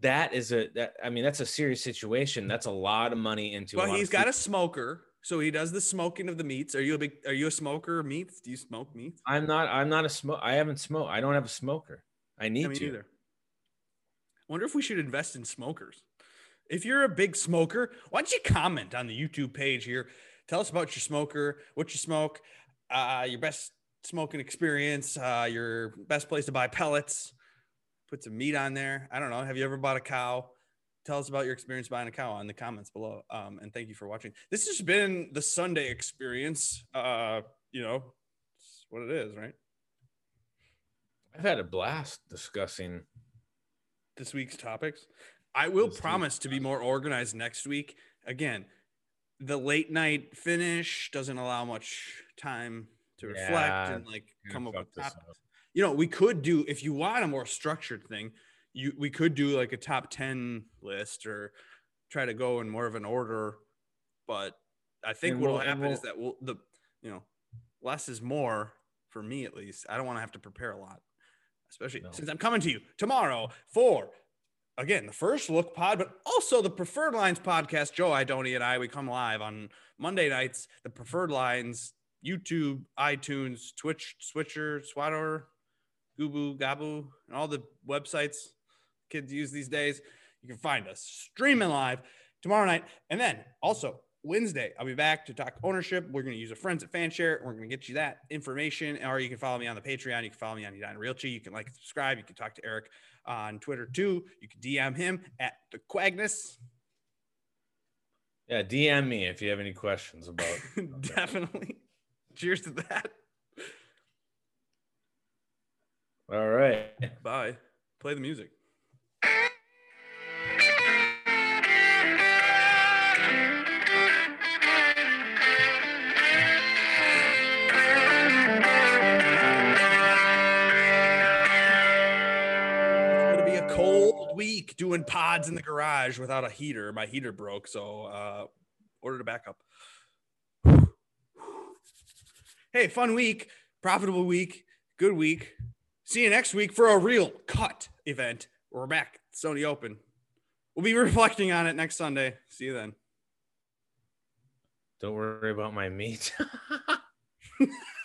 that is a that I mean that's a serious situation. That's a lot of money into. Well, he's got food. a smoker, so he does the smoking of the meats. Are you a big? Are you a smoker of meats? Do you smoke meats? I'm not. I'm not a smoke. I haven't smoked. I don't have a smoker. I need Yeah, me to. neither. Wonder if we should invest in smokers. If you're a big smoker, why don't you comment on the YouTube page here? Tell us about your smoker, what you smoke, uh, your best smoking experience, uh, your best place to buy pellets. Put some meat on there. I don't know. Have you ever bought a cow? Tell us about your experience buying a cow in the comments below. Um, and thank you for watching. This has been the Sunday experience. Uh, you know, it's what it is, right? I've had a blast discussing. this week's topics. I will This promise to be more organized next week. Again, the late night finish doesn't allow much time to reflect Yeah, and like come up with topics. up. You know, we could do if you want a more structured thing, you we could do like a top 10 list or try to go in more of an order. But I think what will we'll- happen is we'll- that we'll the you know, less is more for me at least. I don't want to have to prepare a lot, especially No. since I'm coming to you tomorrow for again the first look pod, but also the preferred lines podcast. Joe Idoni and I we come live on Monday nights. The preferred lines YouTube, iTunes, Twitch, Switcher, Swatter, Goobu, Gabu, and all the websites kids use these days. You can find us streaming live tomorrow night. And then also Wednesday, I'll be back to talk ownership. We're going to use a friends at Fanshare. We're going to get you that information. Or you can follow me on the Patreon. You can follow me on Edina Realty. You can like and subscribe. You can talk to Eric on Twitter too. You can DM him at the Quagness. Yeah, DM me if you have any questions about. Definitely. Cheers to that. All right. Bye. Play the music. Doing pods in the garage without a heater. My heater broke, so uh ordered a backup. Hey, fun week, profitable week, good week. See you next week for a real cut event. We're back, Sony Open. We'll be reflecting on it next Sunday. See you then. Don't worry about my meat.